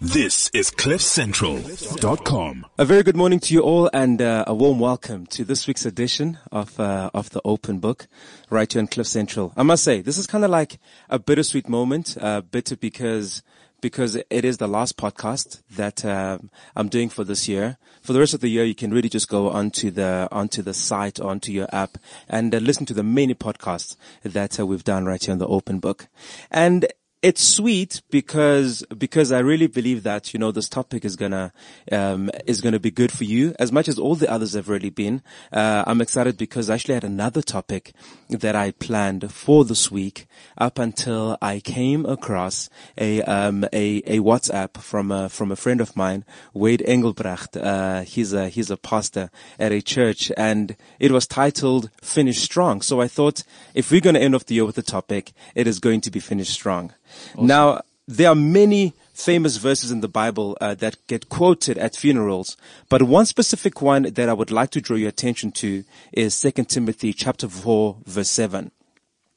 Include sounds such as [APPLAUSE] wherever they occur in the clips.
This is CliffCentral.com. A very good morning to you all and uh, a warm welcome to this week's edition of, uh, of the open book right here on Cliff Central. I must say, this is kind of like a bittersweet moment, uh, bitter because because it is the last podcast that um, I'm doing for this year. For the rest of the year, you can really just go onto the onto the site, onto your app, and uh, listen to the many podcasts that uh, we've done right here on the Open Book. And it's sweet because because I really believe that you know this topic is gonna um, is gonna be good for you as much as all the others have really been. Uh, I'm excited because I actually had another topic that I planned for this week up until I came across a um, a, a WhatsApp from a from a friend of mine, Wade Engelbrecht. Uh, he's a he's a pastor at a church, and it was titled "Finish Strong." So I thought if we're to end off the year with a topic, it is going to be "Finish Strong." Awesome. Now, there are many famous verses in the Bible uh, that get quoted at funerals, but one specific one that I would like to draw your attention to is 2 Timothy chapter 4 verse 7.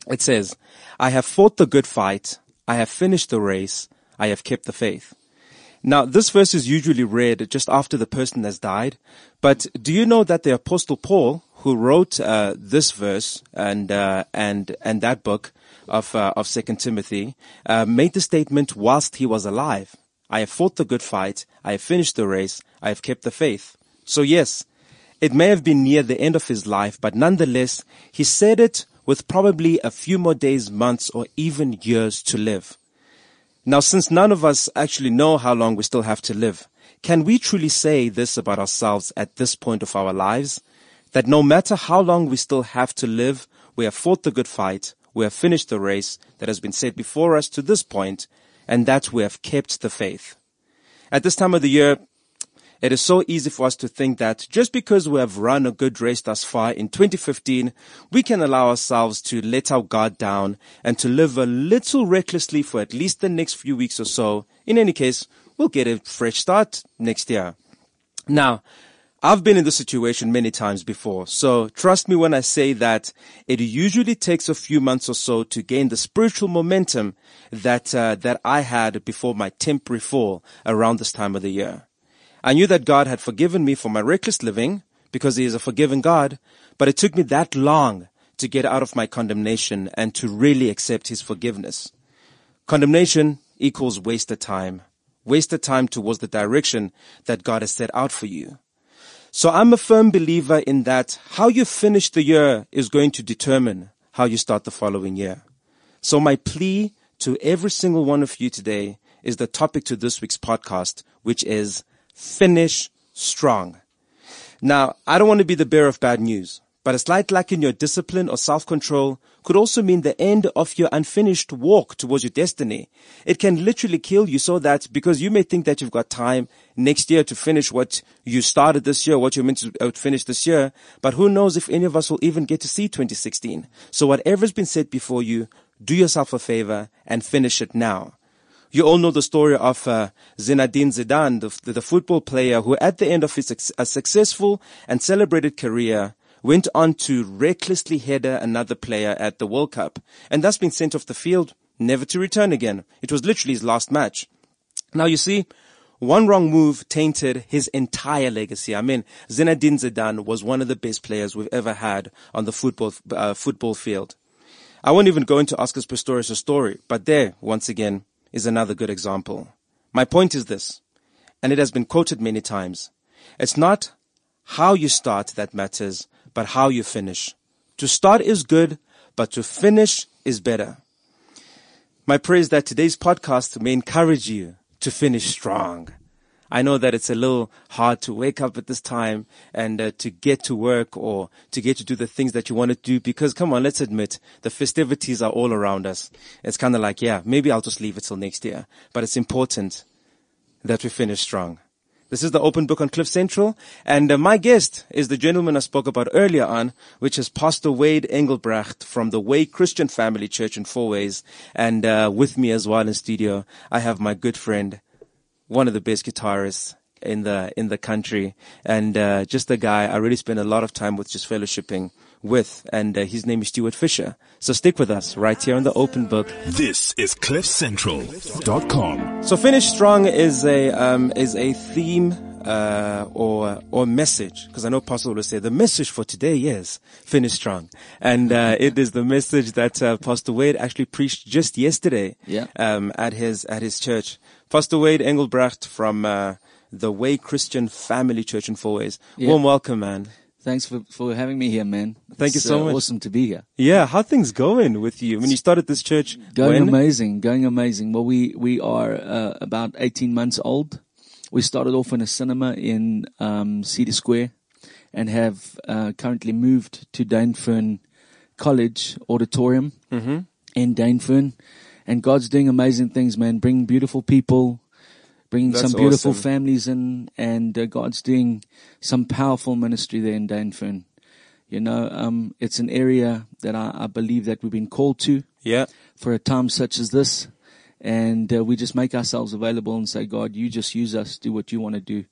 It says, I have fought the good fight, I have finished the race, I have kept the faith. Now, this verse is usually read just after the person has died, but do you know that the apostle Paul, who wrote uh, this verse and uh, and and that book, of uh, of Second Timothy uh, made the statement whilst he was alive. I have fought the good fight. I have finished the race. I have kept the faith. So yes, it may have been near the end of his life, but nonetheless, he said it with probably a few more days, months, or even years to live. Now, since none of us actually know how long we still have to live, can we truly say this about ourselves at this point of our lives? That no matter how long we still have to live, we have fought the good fight, we have finished the race that has been set before us to this point, and that we have kept the faith. At this time of the year, it is so easy for us to think that just because we have run a good race thus far in 2015, we can allow ourselves to let our guard down and to live a little recklessly for at least the next few weeks or so. In any case, we'll get a fresh start next year. Now, I've been in this situation many times before, so trust me when I say that it usually takes a few months or so to gain the spiritual momentum that uh, that I had before my temporary fall around this time of the year. I knew that God had forgiven me for my reckless living because He is a forgiving God, but it took me that long to get out of my condemnation and to really accept His forgiveness. Condemnation equals wasted time, wasted time towards the direction that God has set out for you. So I'm a firm believer in that how you finish the year is going to determine how you start the following year. So my plea to every single one of you today is the topic to this week's podcast, which is finish strong. Now, I don't want to be the bearer of bad news, but a slight lack in your discipline or self-control could also mean the end of your unfinished walk towards your destiny. It can literally kill you so that because you may think that you've got time next year to finish what you started this year, what you're meant to uh, finish this year, but who knows if any of us will even get to see 2016. So whatever's been said before you, do yourself a favor and finish it now. You all know the story of uh, Zinedine Zidane, the, the, football player who at the end of his a successful and celebrated career went on to recklessly header another player at the World Cup and thus been sent off the field, never to return again. It was literally his last match. Now you see, one wrong move tainted his entire legacy. I mean, Zinedine Zidane was one of the best players we've ever had on the football, uh, football field. I won't even go into Oscar Pistorius' story, but there, once again, is another good example. My point is this, and it has been quoted many times. It's not how you start that matters, but how you finish. To start is good, but to finish is better. My prayer is that today's podcast may encourage you to finish strong. I know that it's a little hard to wake up at this time and uh, to get to work or to get to do the things that you want to do because come on, let's admit the festivities are all around us. It's kind of like, yeah, maybe I'll just leave it till next year, but it's important that we finish strong. This is the open book on Cliff Central, and uh, my guest is the gentleman I spoke about earlier on, which is Pastor Wade Engelbrecht from the Way Christian Family Church in Fourways, and uh, with me as well in studio, I have my good friend, one of the best guitarists in the in the country, and uh, just a guy I really spend a lot of time with, just fellowshipping with, and uh, his name is Stuart Fisher. So stick with us right here on the Open Book. This is CliffCentral.com. So finish strong is a um, is a theme uh, or or message because I know Pastor will say the message for today is finish strong, and uh, it is the message that uh, Pastor Wade actually preached just yesterday Yeah. um, at his at his church. Pastor Wade Engelbrecht from uh, the Way Christian Family Church in Fourways. Yeah. Warm welcome, man. Thanks for, for having me here, man. Thank you so uh, much. Awesome to be here. Yeah, how things going with you when you started this church? Going when? amazing, going amazing. Well, we, we are, uh, about 18 months old. We started off in a cinema in, um, Cedar Square and have, uh, currently moved to Dainfern College Auditorium Mm-hmm. in Dainfern. And God's doing amazing things, man. Bringing beautiful people, bringing That's some beautiful awesome. families in, and uh, God's doing some powerful ministry there in Dainfern. You know, um, it's an area that I, I believe that we've been called to Yeah. for a time such as this. And uh, we just make ourselves available and say, God, you just use us, do what you want to do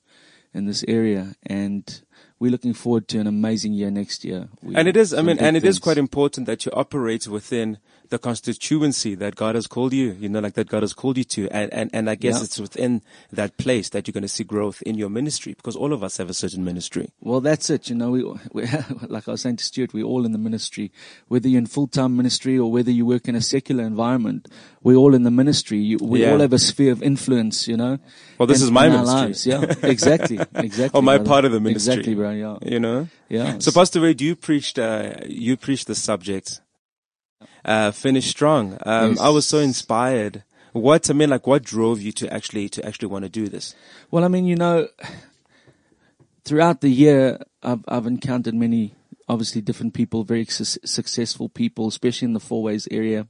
in this area. And we're looking forward to an amazing year next year. We- And it is, I mean, and it is quite important that you operate within the constituency that God has called you, you know, like that God has called you to. And, and, and I guess Yeah. it's within that place that you're going to see growth in your ministry because all of us have a certain ministry. Well, that's it. You know, we, we, [LAUGHS] like I was saying to Stuart, we're all in the ministry. Whether you're in full-time ministry or whether you work in a secular environment, we're all in the ministry. You, we Yeah. all have a sphere of influence, you know. Well, this in- is my ministry. lives. Yeah, [LAUGHS] exactly, exactly. Or my brother. part of the ministry. Exactly, bro. Yeah, You know? yeah. So Pastor Wade, you preached, uh, you preached the subject, uh, finish strong. Um, Yes. I was so inspired. What, I mean, like what drove you to actually, to actually want to do this? Well, I mean, you know, throughout the year, I've, I've encountered many, obviously different people, very su- successful people, especially in the Fourways area.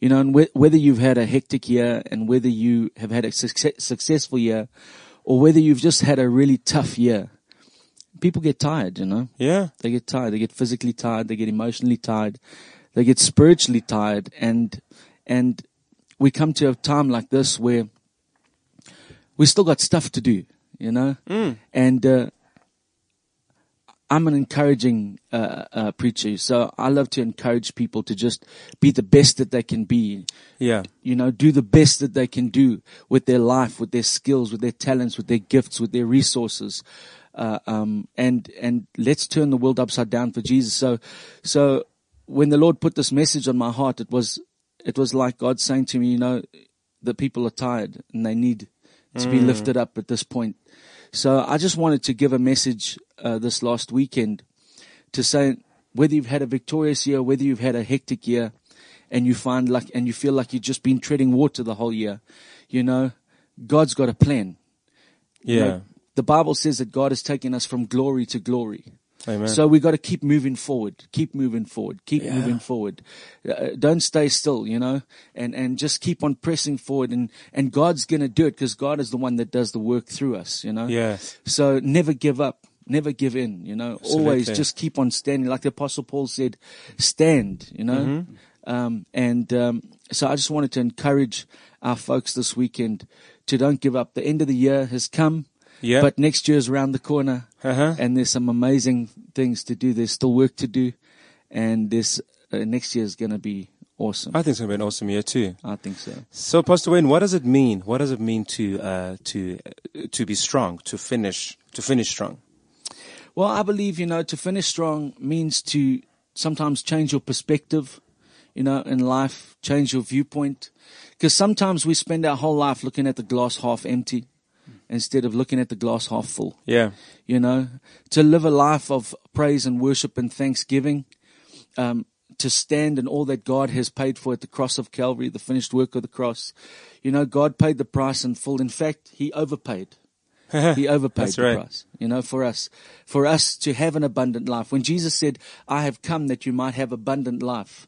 You know, and wh- whether you've had a hectic year and whether you have had a success- successful year or whether you've just had a really tough year, people get tired, you know. Yeah. They get tired. They get physically tired. They get emotionally tired. They get spiritually tired. And, and we come to a time like this where we still got stuff to do, you know? And, uh, I'm an encouraging uh, uh, preacher, so I love to encourage people to just be the best that they can be. Yeah. You know, do the best that they can do with their life, with their skills, with their talents, with their gifts, with their resources, uh, um, and and let's turn the world upside down for Jesus. So, so when the Lord put this message on my heart, it was it was like God saying to me, you know, the people are tired and they need to be lifted up at this point. So I just wanted to give a message uh, this last weekend to say whether you've had a victorious year, whether you've had a hectic year, and you find like and you feel like you've just been treading water the whole year, you know, God's got a plan. You Yeah. know, the Bible says that God is taking us from glory to glory. Amen. So we got to keep moving forward, keep moving forward, keep Yeah. moving forward. Uh, don't stay still, you know, and, and just keep on pressing forward and, and God's going to do it because God is the one that does the work through us, you know. Yes. So never give up, never give in, you know, always just keep on standing. Like the apostle Paul said, stand, you know. Mm-hmm. Um, and, um, so I just wanted to encourage our folks this weekend to don't give up. The end of the year has come. Yeah. But next year is around the corner Uh-huh. and there's some amazing things to do. There's still work to do, and this uh, next year is going to be awesome. I think it's going to be an awesome year too. I think so. So, Pastor Wayne, what does it mean? What does it mean to uh, to uh, to be strong, to finish, to finish strong? Well, I believe you know to finish strong means to sometimes change your perspective, you know, in life, change your viewpoint, because sometimes we spend our whole life looking at the glass half empty instead of looking at the glass half full. Yeah, you know, to live a life of praise and worship and thanksgiving, um, to stand in all that God has paid for at the cross of Calvary, the finished work of the cross. You know, God paid the price in full. In fact, He overpaid. [LAUGHS] He overpaid That's the right. price, you know, for us, for us to have an abundant life. When Jesus said, I have come that you might have abundant life,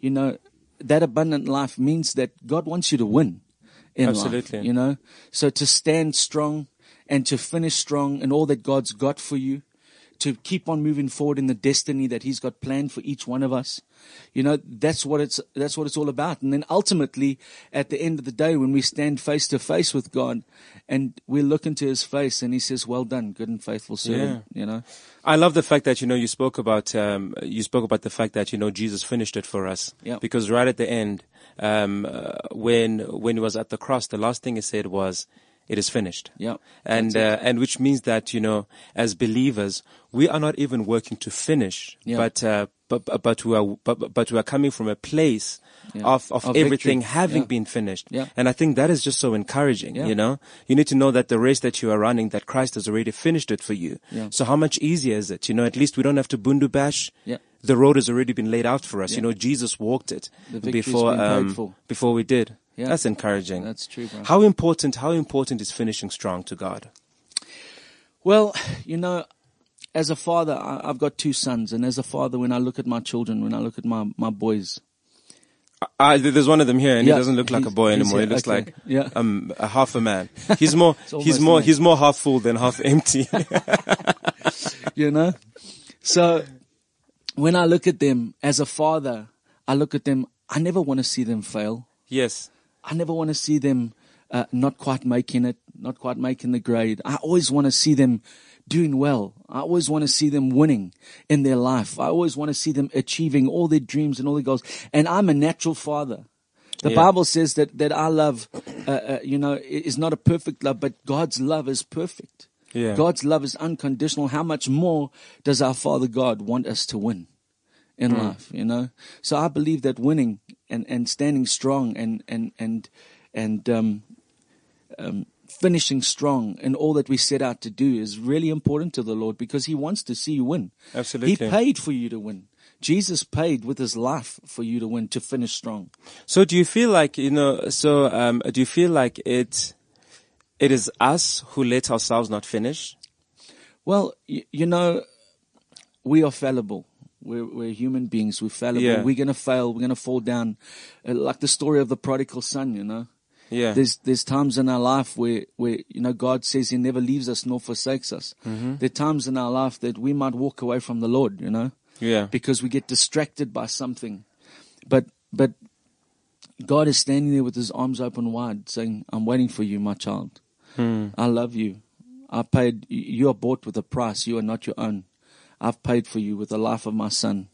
you know, that abundant life means that God wants you to win in Absolutely. life, you know. So to stand strong and to finish strong and all that God's got for you, to keep on moving forward in the destiny that He's got planned for each one of us. You know, that's what it's, that's what it's all about. And then ultimately, at the end of the day, when we stand face to face with God and we look into His face and He says, well done, good and faithful servant, you know. I love the fact that you know you spoke about um, you spoke about the fact that you know Jesus finished it for us. Yeah. Because right at the end, um, uh, when when he was at the cross, the last thing he said was, "It is finished." Yeah. And uh, and which means that you know, as believers, we are not even working to finish, Yeah. but uh, but but we are but, but we are coming from a place Yeah. of of, Of everything victory. having Yeah. been finished. Yeah. And I think that is just so encouraging. You know, you need to know that the race that you are running, that Christ has already finished it for you. Yeah. So how much easier is it? You know, at least we don't have to bundu bash. The road has already been laid out for us. Yeah. You know, Jesus walked it before um, before we did. Yeah. That's encouraging. That's true, bro. How important? How important is finishing strong to God? Well, you know, as a father, I, I've got two sons, and as a father, when I look at my children, when I look at my, my boys, Uh, there's one of them here, and Yeah, he doesn't look like a boy anymore. He looks okay. like Yeah. um, a half a man. [LAUGHS] He's more. he's more. He's more half full than half empty. [LAUGHS] you know? So when I look at them as a father, I look at them, I never want to see them fail. yes. I never want to see them uh, not quite making it, not quite making the grade. I always want to see them doing well. I always want to see them winning in their life. I always want to see them achieving all their dreams and all their goals. And I'm a natural father. The Yeah. Bible says that, that our love, uh, uh, you know, is not a perfect love, but God's love is perfect. Yeah. God's love is unconditional. How much more does our Father God want us to win in Hmm. life, you know? So I believe that winning and, and standing strong and, and, and, and, um, um, finishing strong in all that we set out to do is really important to the Lord because He wants to see you win. Absolutely. He paid for you to win. Jesus paid with His life for you to win, to finish strong. So do you feel like you know? So um, do you feel like it? It is us who let ourselves not finish. Well, you, you know, we are fallible. We're, we're human beings. We're fallible. Yeah. We're going to fail. We're going to fall down. Uh, like the story of the prodigal son, you know. Yeah. There's, there's times in our life where, where, you know, God says he never leaves us nor forsakes us. Mm-hmm. There are times in our life that we might walk away from the Lord, you know, yeah. because we get distracted by something. But, but God is standing there with his arms open wide saying, I'm waiting for you, my child. Hmm. I love you. I paid, you are bought with a price. You are not your own. I've paid for you with the life of my son.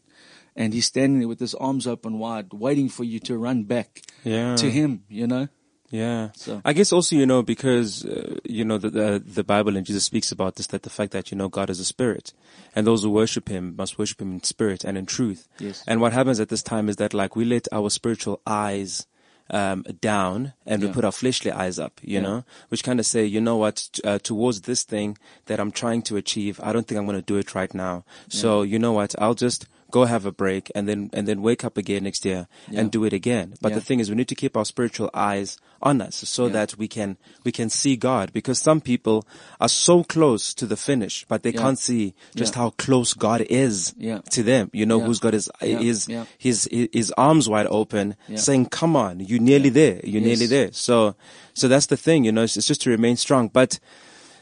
And he's standing there with his arms open wide, waiting for you to run back Yeah. to him, you know? Yeah. So- I guess also, you know, because, uh, you know, the, the, the Bible and Jesus speaks about this, that the fact that, you know, God is a spirit and those who worship him must worship him in spirit and in truth. Yes. And what happens at this time is that like we let our spiritual eyes, um, down and we put our fleshly eyes up, you Yeah. know, which kind of say, you know what, uh, towards this thing that I'm trying to achieve, I don't think I'm going to do it right now. So, you know what, I'll just go have a break and then, and then wake up again next year Yeah. and do it again. But Yeah. the thing is we need to keep our spiritual eyes on us so Yeah. that we can, we can see God because some people are so close to the finish, but they can't see just how close God is Yeah. to them. You know, who's got his, his, his, his arms wide open saying, come on, you're nearly there. You're Yes. nearly there. So, so that's the thing, you know, it's, it's just to remain strong. But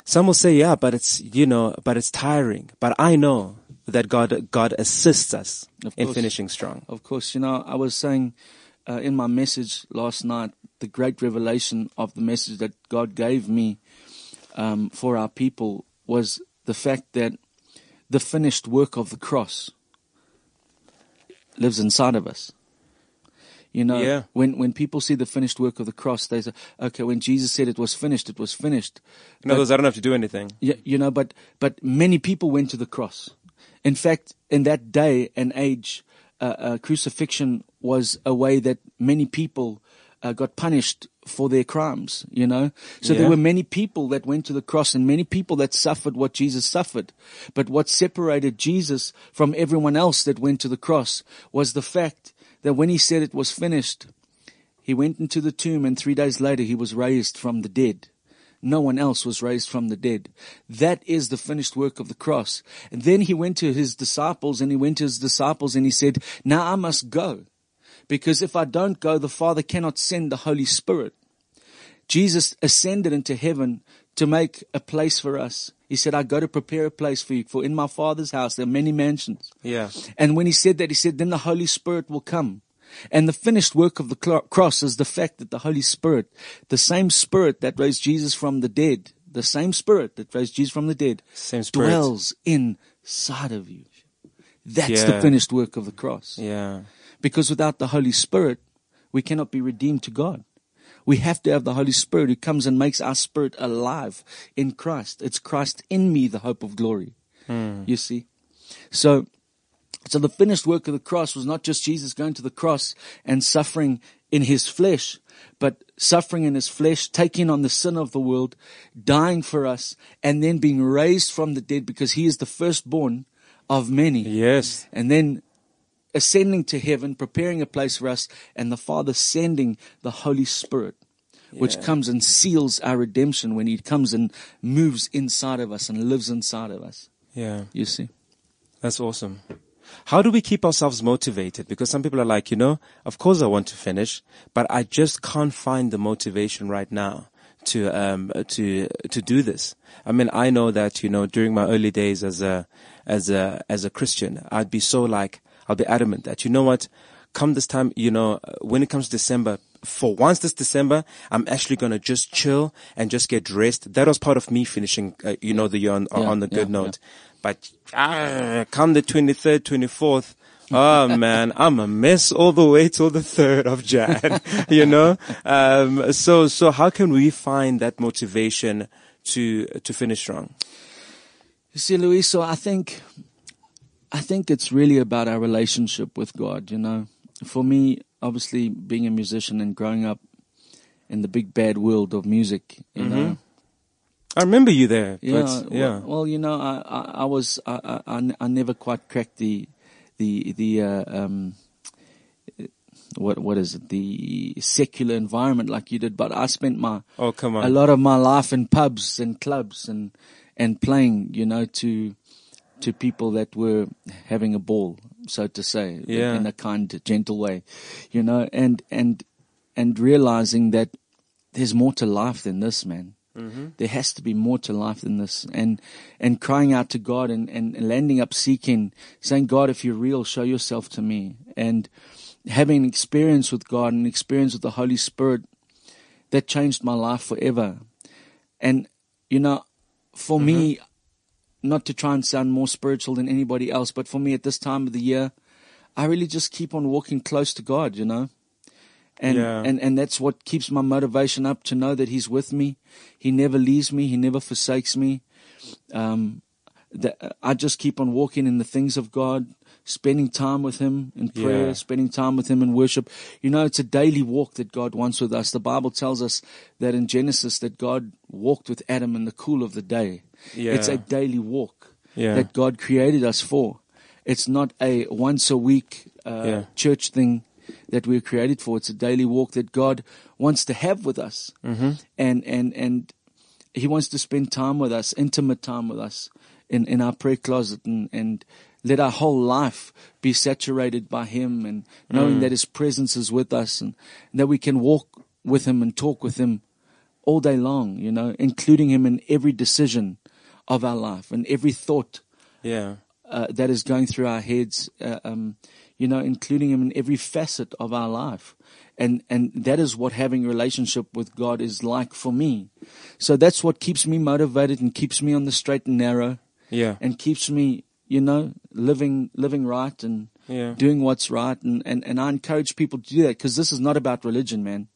some will say, yeah, but it's, you know, but it's tiring. But I know that God, God assists us Of in course. finishing strong. Of course, you know, I was saying uh, in my message last night, the great revelation of the message that God gave me um, for our people was the fact that the finished work of the cross lives inside of us. You know, Yeah. when, when people see the finished work of the cross, they say, okay, when Jesus said it was finished, it was finished. In other words, I don't have to do anything. Yeah, you know, but but many people went to the cross. In fact, in that day and age, uh, uh, crucifixion was a way that many people uh, got punished for their crimes. You know, so there were many people that went to the cross and many people that suffered what Jesus suffered. But what separated Jesus from everyone else that went to the cross was the fact that when he said it was finished, he went into the tomb and three days later he was raised from the dead. No one else was raised from the dead. That is the finished work of the cross. And then he went to his disciples and he went to his disciples and he said, now I must go because if I don't go, the Father cannot send the Holy Spirit Jesus ascended into heaven to make a place for us. He said, I go to prepare a place for you, for in my father's house there are many mansions. Yeah. And when he said that, he said, then the Holy Spirit will come. And the finished work of the cross is the fact that the Holy Spirit, the same Spirit that raised Jesus from the dead, the same Spirit that raised Jesus from the dead, Same spirit. dwells inside of you. That's the finished work of the cross. Yeah. Because without the Holy Spirit, we cannot be redeemed to God. We have to have the Holy Spirit who comes and makes our spirit alive in Christ. It's Christ in me, the hope of glory. Hmm. You see? So, so the finished work of the cross was not just Jesus going to the cross and suffering in his flesh, but suffering in his flesh, taking on the sin of the world, dying for us, and then being raised from the dead because he is the firstborn of many Yes. and then ascending to heaven, preparing a place for us, and the Father sending the Holy Spirit, which Yeah. comes and seals our redemption when He comes and moves inside of us and lives inside of us. Yeah. You see? That's awesome. How do we keep ourselves motivated? Because some people are like, you know, of course I want to finish, but I just can't find the motivation right now to, um, to, to do this. I mean, I know that, you know, during my early days as a, as a, as a Christian, I'd be so like, I'll be adamant that, you know what, come this time, you know, when it comes to December, for once this December, I'm actually going to just chill and just get rest. That was part of me finishing, uh, you know, the year on, Yeah, on the good yeah, note. But ah, come the 23rd, 24th, oh [LAUGHS] man, I'm a mess all the way till the 3rd of Jan, [LAUGHS] you know? Um, so, so how can we find that motivation to, to finish strong? You see, Luis, so I think, I think it's really about our relationship with God, you know. For me, obviously being a musician and growing up in the big bad world of music, you know, I remember you there, Yeah, but yeah. Well, well, you know, I, I, I was, I, I- I never quite cracked the, the, the, uh, um, what, what is it? The secular environment like you did, but I spent my, oh, come on. a lot of my life in pubs and clubs and, and playing, you know, to, to people that were having a ball, so to say, Yeah. in a kind, gentle way, you know, and, and, and realizing that there's more to life than this, man. Mm-hmm. There has to be more to life than this. And, and crying out to God and, and landing up seeking, saying, God, if you're real, show yourself to me. And having an experience with God and experience with the Holy Spirit that changed my life forever. And, you know, for mm-hmm. me, not to try and sound more spiritual than anybody else, but for me at this time of the year, I really just keep on walking close to God, you know? And, Yeah. and, and that's what keeps my motivation up to know that He's with me. He never leaves me. He never forsakes me. Um, that I just keep on walking in the things of God, spending time with Him in prayer, Yeah. spending time with Him in worship. You know, it's a daily walk that God wants with us. The Bible tells us that in Genesis that God walked with Adam in the cool of the day. Yeah. It's a daily walk Yeah. that God created us for. It's not a once a week uh, Yeah. church thing that we're created for. It's a daily walk that God wants to have with us, mm-hmm. and and and He wants to spend time with us, intimate time with us, in in our prayer closet, and and let our whole life be saturated by Him, and knowing that His presence is with us, and, that we can walk with Him and talk with Him all day long. You know, including Him in every decision of our life and every thought yeah. uh, that is going through our heads, uh, um, you know, including Him in every facet of our life. And, and that is what having a relationship with God is like for me. So that's what keeps me motivated and keeps me on the straight and narrow Yeah. and keeps me, you know, living, living right and Yeah. doing what's right. And, and, and I encourage people to do that because this is not about religion, man.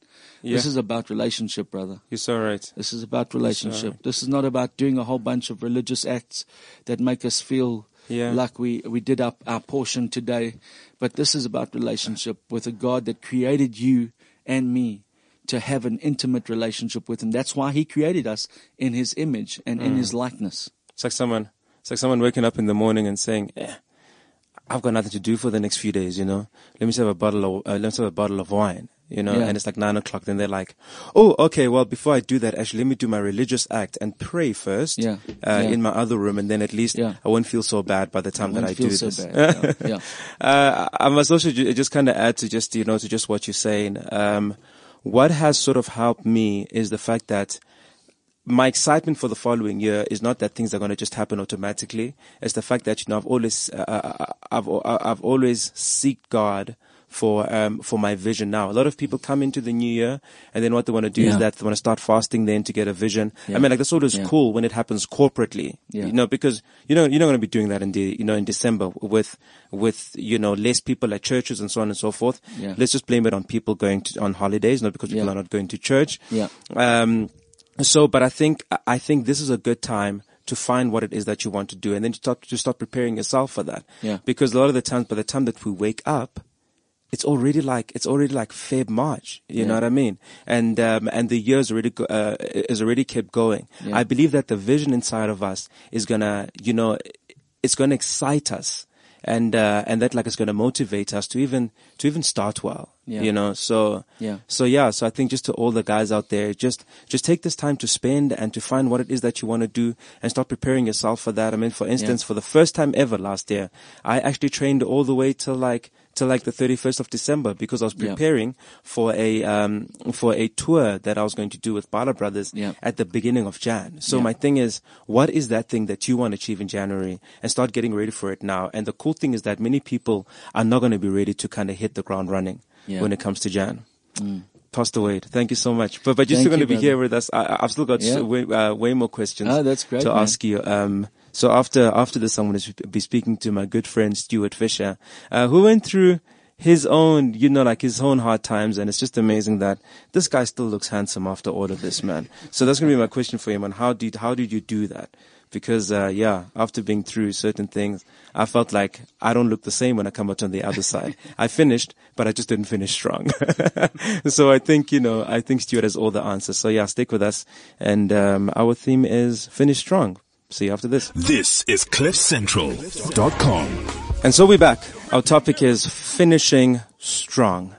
Yeah. This is about relationship, brother. You're so right. This is about relationship. right. This is not about doing a whole bunch of religious acts that make us feel Yeah. like we, we did up our portion today. But this is about relationship with a God that created you and me to have an intimate relationship with Him. That's why He created us in His image and in His likeness. It's like someone, it's like someone waking up in the morning and saying, eh, I've got nothing to do for the next few days, you know. Let me just have a bottle of, uh, let's have a bottle of wine, you know. Yeah. And it's like nine o'clock. Then they're like, oh, okay, well, before I do that, actually, let me do my religious act and pray first, Yeah. Uh, Yeah. in my other room, and then at least. I won't feel so bad by the time that I do so this. bad. [LAUGHS] Yeah. Uh, I must also ju- just kind of add to just, you know, to just what you're saying. Um, what has sort of helped me is the fact that my excitement for the following year is not that things are going to just happen automatically. It's the fact that you know I've always uh, uh I've I've always seek God for um, for my vision now. A lot of people come into the new year and then what they want to do Yeah. is that they want to start fasting then to get a vision. Yeah. I mean, like that's always Yeah. cool when it happens corporately, you know, because you know you're not going to be doing that in the you know in December with with you know less people at churches and so on and so forth. Let's just blame it on people going to, on holidays, not because people are not going to church. Yeah. Um, so, but I think, I think this is a good time to find what it is that you want to do and then to start, to start preparing yourself for that. Yeah. Because a lot of the times, by the time that we wake up, it's already like, it's already like Feb, March. You Yeah. know what I mean? And, um, and the year's already, go, uh, is already kept going. Yeah. I believe that the vision inside of us is gonna, you know, it's gonna excite us. And, uh, and that like is gonna motivate us to even, to even start well. Yeah. You know, so, Yeah. so yeah, so I think just to all the guys out there, just just take this time to spend and to find what it is that you want to do and start preparing yourself for that. I mean, for instance, for the first time ever last year, I actually trained all the way till like till like the 31st of December because I was Yeah. preparing for a um for a tour that I was going to do with Bala Brothers Yeah. at the beginning of Jan. So Yeah. my thing is, what is that thing that you want to achieve in January and start getting ready for it now? And the cool thing is that many people are not going to be ready to kind of hit the ground running Yeah. when it comes to Jan. Pastor Wade, thank you so much. But but you're Thank still going to be here with us. I, I've still got Yeah. way, uh, way more questions. Oh, that's great, to man. ask you. Um, so after after this, I'm going to be speaking to my good friend Stuart Fisher, uh, who went through his own, you know, like his own hard times, and it's just amazing that this guy still looks handsome after all of this, man. So that's going to be my question for him: on how did how did you do that? Because uh, yeah, after being through certain things, I felt like I don't look the same when I come out on the other [LAUGHS] side. I finished, but I just didn't finish strong. [LAUGHS] so I think you know, I think Stuart has all the answers. So yeah, stick with us, and um, our theme is finish strong. See you after this. This is CliffCentral.com. And so we're back. Our topic is finishing strong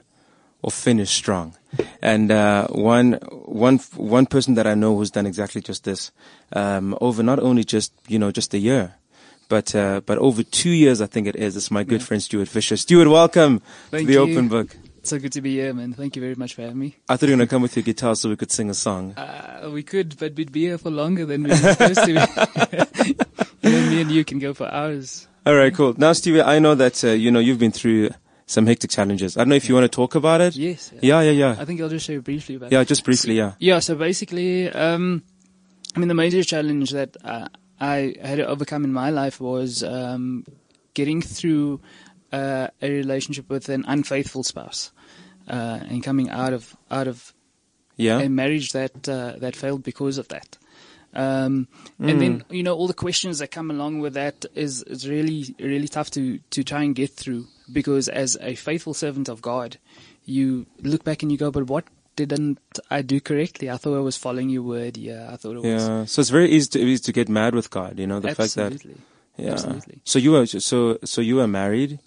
or finish strong. And, uh, one, one, one person that I know who's done exactly just this, um, over not only just, you know, just a year, but, uh, but over two years, I think it is. It's my good friend Stuart Fisher. Stuart, welcome Thank to the you. open book. So good to be here, man. Thank you very much for having me. I thought you were going to come with your guitar so we could sing a song. Uh, we could, but we'd be here for longer than we were supposed to. [LAUGHS] know, me and you can go for hours. All right, cool. Now, Stevie, I know that, uh, you know, you've been through some hectic challenges. I don't know if you want to talk about it. Yes. Yeah, yeah, yeah. I think I'll just share briefly about Yeah, just briefly, yeah. Yeah, so basically, um, I mean, the major challenge that uh, I had to overcome in my life was um, getting through uh, a relationship with an unfaithful spouse uh, and coming out of out of Yeah. a marriage that uh, that failed because of that. Um, And then you know all the questions that come along with that is is really really tough to to try and get through because as a faithful servant of God, you look back and you go, but what didn't I do correctly? I thought I was following your word. Yeah, I thought it was. Yeah. So it's very easy to, easy to get mad with God, you know, the fact that Absolutely. Yeah. Absolutely. So you were so so you were married,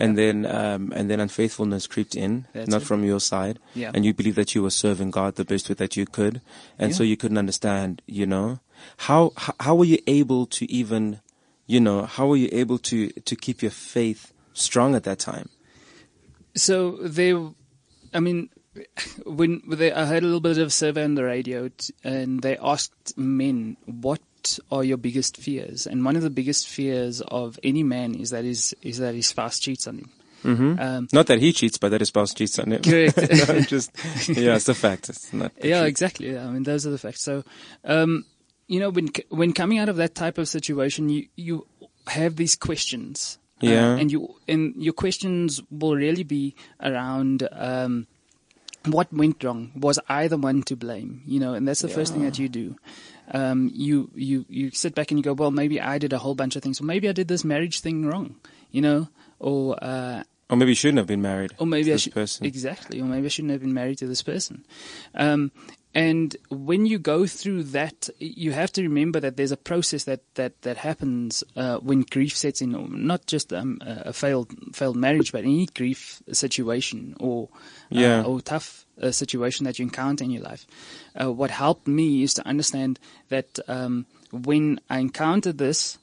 and then um and then unfaithfulness creeped in, That's not it. from your side, Yeah. and you believe that you were serving God the best way that you could, and so you couldn't understand, you know, how how, how were you able to even, you know, how were you able to to keep your faith strong at that time? So they, I mean, when they, I heard a little bit of survey on the radio, t- and they asked men, "What are your biggest fears?" And one of the biggest fears of any man is that his is that his spouse cheats on him. Mm-hmm. Um, Not that he cheats, but that his spouse cheats on him. Correct. [LAUGHS] No, just yeah, it's a fact. It's not. [LAUGHS] yeah, exactly. Yeah, I mean, those are the facts. So, um, you know, when when coming out of that type of situation, you you have these questions. Uh, Yeah. and you and your questions will really be around um, what went wrong. Was I the one to blame? You know, and that's the first thing that you do. Um, you you you sit back and you go, well, maybe I did a whole bunch of things, or maybe I did this marriage thing wrong. You know, or uh, Or maybe you shouldn't have been married. or maybe to I this should person. exactly, or maybe I shouldn't have been married to this person. Um, and when you go through that, you have to remember that there's a process that that that happens uh, when grief sets in. Not just um, a a failed failed marriage, but any grief situation or uh, Yeah. or tough uh, situation that you encounter in your life. Uh, what helped me is to understand that um, when I encounter this,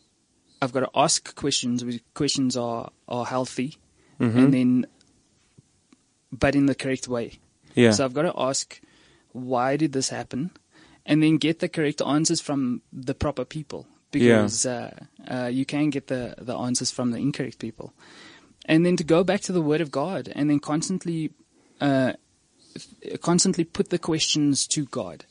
I've got to ask questions. which Questions are are healthy, Mm-hmm. and then, but in the correct way. Yeah. So I've got to ask, why did this happen? And then get the correct answers from the proper people. Because uh, uh, you can get the, the answers from the incorrect people. And then to go back to the Word of God and then constantly, uh, constantly put the questions to God.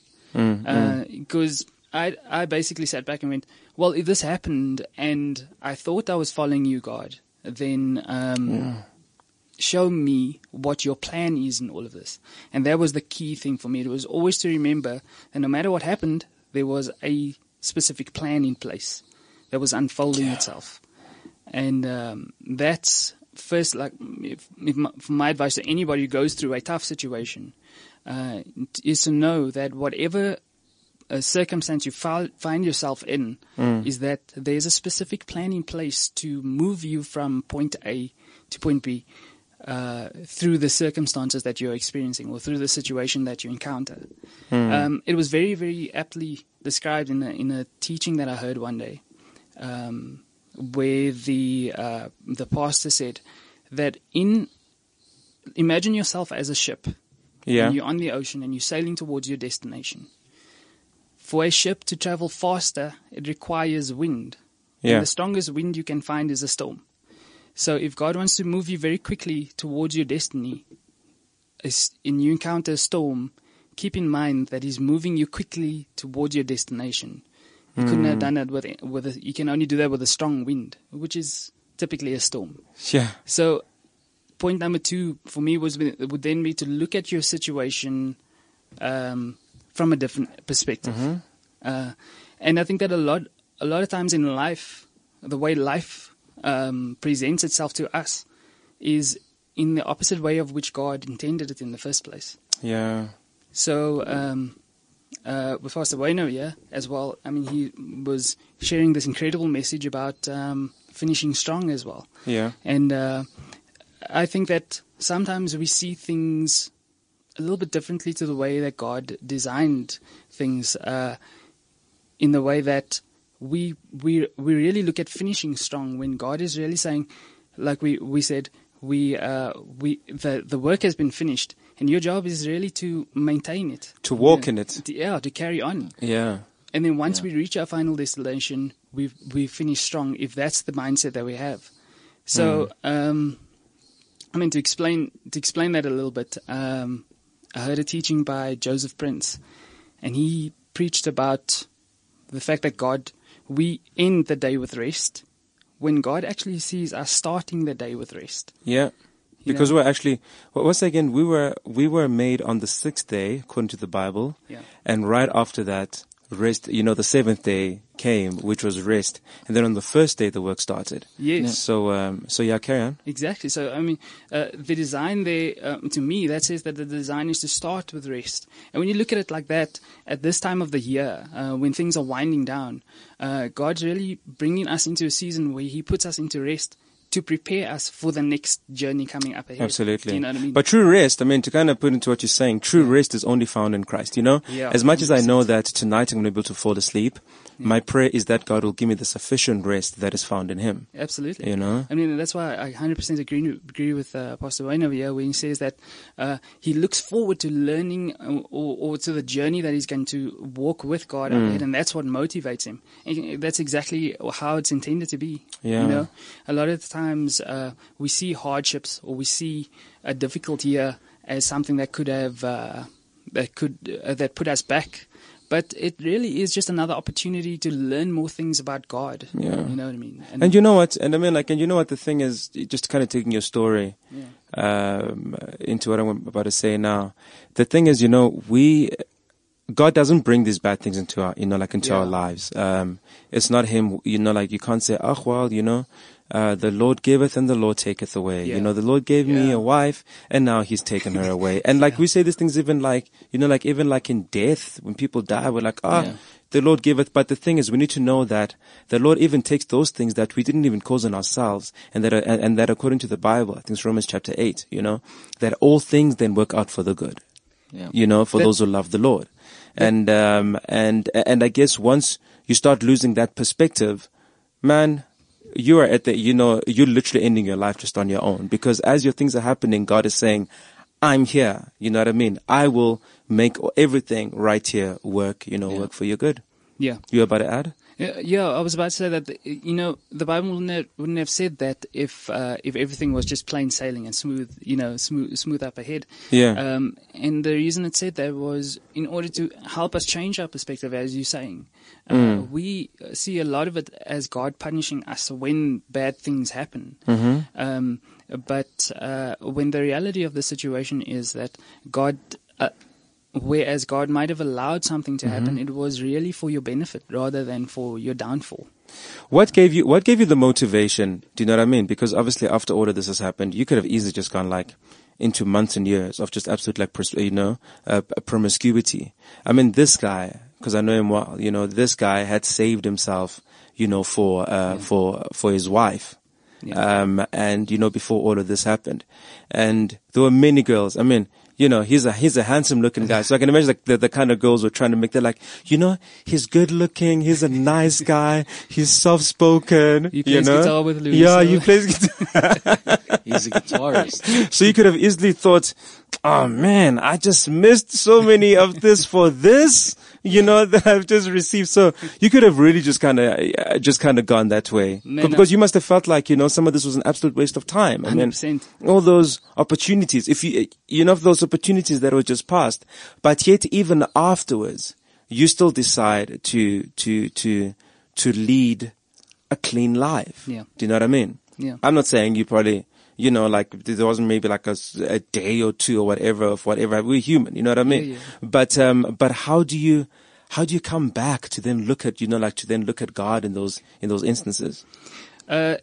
Because I, I basically sat back and went, well, if this happened and I thought I was following you, God, then um, show me what your plan is in all of this. And that was the key thing for me. It was always to remember that no matter what happened, there was a specific plan in place that was unfolding itself. And um, that's first, like, if, if my, for my advice to anybody who goes through a tough situation, uh, is to know that whatever uh, circumstance you fil- find yourself in, is that there's a specific plan in place to move you from point A to point B. Uh, through the circumstances that you're experiencing or through the situation that you encounter. Um, it was very, very aptly described in a, in a teaching that I heard one day, um, where the uh, the pastor said that in imagine yourself as a ship, Yeah. and you're on the ocean and you're sailing towards your destination. For a ship to travel faster, it requires wind. Yeah. And the strongest wind you can find is a storm. So if God wants to move you very quickly towards your destiny, and you encounter a storm, keep in mind that He's moving you quickly towards your destination. You couldn't have done that with with a, you can only do that with a strong wind, which is typically a storm. Yeah. So, point number two for me was would then be to look at your situation um, from a different perspective, uh, and I think that a lot a lot of times in life, the way life um, presents itself to us is in the opposite way of which God intended it in the first place. Yeah. So, um, uh, with Pastor Bueno, yeah, as well. I mean, he was sharing this incredible message about um, finishing strong as well. Yeah. And uh, I think that sometimes we see things a little bit differently to the way that God designed things. Uh, in the way that we we we really look at finishing strong when God is really saying, like we we said, we uh, we the the work has been finished, and your job is really to maintain it, To walk Yeah. in it. To- yeah, to carry on. Yeah. And then once we reach our final destination, we we finish strong. If that's the mindset that we have, so um, I mean to explain to explain that a little bit, um, I heard a teaching by Joseph Prince, and he preached about the fact that God we end the day with rest, when God actually sees us starting the day with rest. Yeah. You Because know? we're actually, what was again? We were we were made on the sixth day, according to the Bible, Yeah. and right after that, rest. You know, the seventh day came, which was rest, and then on the first day, the work started. Yes. So, um, so yeah, carry on. Exactly. So, I mean, uh, the design there, um, to me, that says that the design is to start with rest. And when you look at it like that, at this time of the year, uh, when things are winding down, uh, God's really bringing us into a season where He puts us into rest to prepare us for the next journey coming up ahead. Absolutely. You know what I mean? But true rest, I mean, to kind of put into what you're saying, true rest is only found in Christ, you know? Yeah, as much as I know that tonight I'm going to be able to fall asleep, my prayer is that God will give me the sufficient rest that is found in Him, Absolutely. you know? I mean, that's why I 100% agree, agree with uh, Pastor Wayne over here when he says that uh, he looks forward to learning uh, or, or to the journey that he's going to walk with God Mm. ahead, and that's what motivates him. And that's exactly how it's intended to be. Yeah. You know, a lot of times uh, we see hardships or we see a difficult year as something that could have uh, that could uh, that put us back. But it really is just another opportunity to learn more things about God. Yeah. You know what I mean? And you know what? And I mean, like, and you know what the thing is, just kind of taking your story Yeah. um, into what I'm about to say now. The thing is, you know, we, God doesn't bring these bad things into our, you know, like into our lives. Um, it's not Him, you know, like you can't say, oh, well, you know, uh, the Lord giveth and the Lord taketh away. Yeah. You know, the Lord gave me a wife and now He's taken her away. And like we say these things even like, you know, like even like in death, when people die, we're like, ah, Yeah. the Lord giveth. But the thing is, we need to know that the Lord even takes those things that we didn't even cause on ourselves, and that are, and, and that according to the Bible, I think it's Romans chapter eight. You know, that all things then work out for the good. Yeah. You know, for That- those who love the Lord, and um and and I guess once you start losing that perspective, man. You are at the, you know, you're literally ending your life just on your own because as your things are happening, God is saying, I'm here. You know what I mean? I will make everything right here work, you know, Yeah. work for your good. Yeah. You about to add? Yeah, yeah, I was about to say that you know the Bible wouldn't have, wouldn't have said that if uh, if everything was just plain sailing and smooth, you know, smooth smooth up ahead. Yeah. Um, and the reason it said that was in order to help us change our perspective, as you're saying. Uh, Mm. We see a lot of it as God punishing us when bad things happen. Um, but uh, when the reality of the situation is that God. Uh, Whereas God might have allowed something to happen, it was really for your benefit rather than for your downfall. What gave you what gave you the motivation? Do you know what I mean? Because obviously after all of this has happened, you could have easily just gone like into months and years of just absolute like pros- you know uh, promiscuity. I mean, this guy because I know him well. You know, this guy had saved himself. You know, for uh, for for his wife. Yeah. Um, and you know, before all of this happened, and there were many girls. I mean, you know, he's a he's a handsome looking guy, so I can imagine like the, the kind of girls were trying to make. They're like, you know, he's good looking, he's a nice guy, he's soft spoken. He you plays know? guitar with Louis, Yeah, so- he plays guitar. [LAUGHS] He's a guitarist. so you could have easily thought, oh man, I just missed so many of this for this, you know, [LAUGHS] that I've just received. So you could have really just kind of, uh, just kind of gone that way. Man, because you must have felt like, you know, some of this was an absolute waste of time. I mean, 100%. all those opportunities, if you, you know, those opportunities that were just passed, but yet even afterwards, you still decide to, to, to, to lead a clean life. Yeah. Do you know what I mean? Yeah. I'm not saying you probably, you know, like there wasn't maybe like a day or two or whatever of whatever. We're human, you know what I mean? Yeah, yeah. But, um, but how do you, how do you come back to then look at, you know, like to then look at God in those, in those instances? Uh,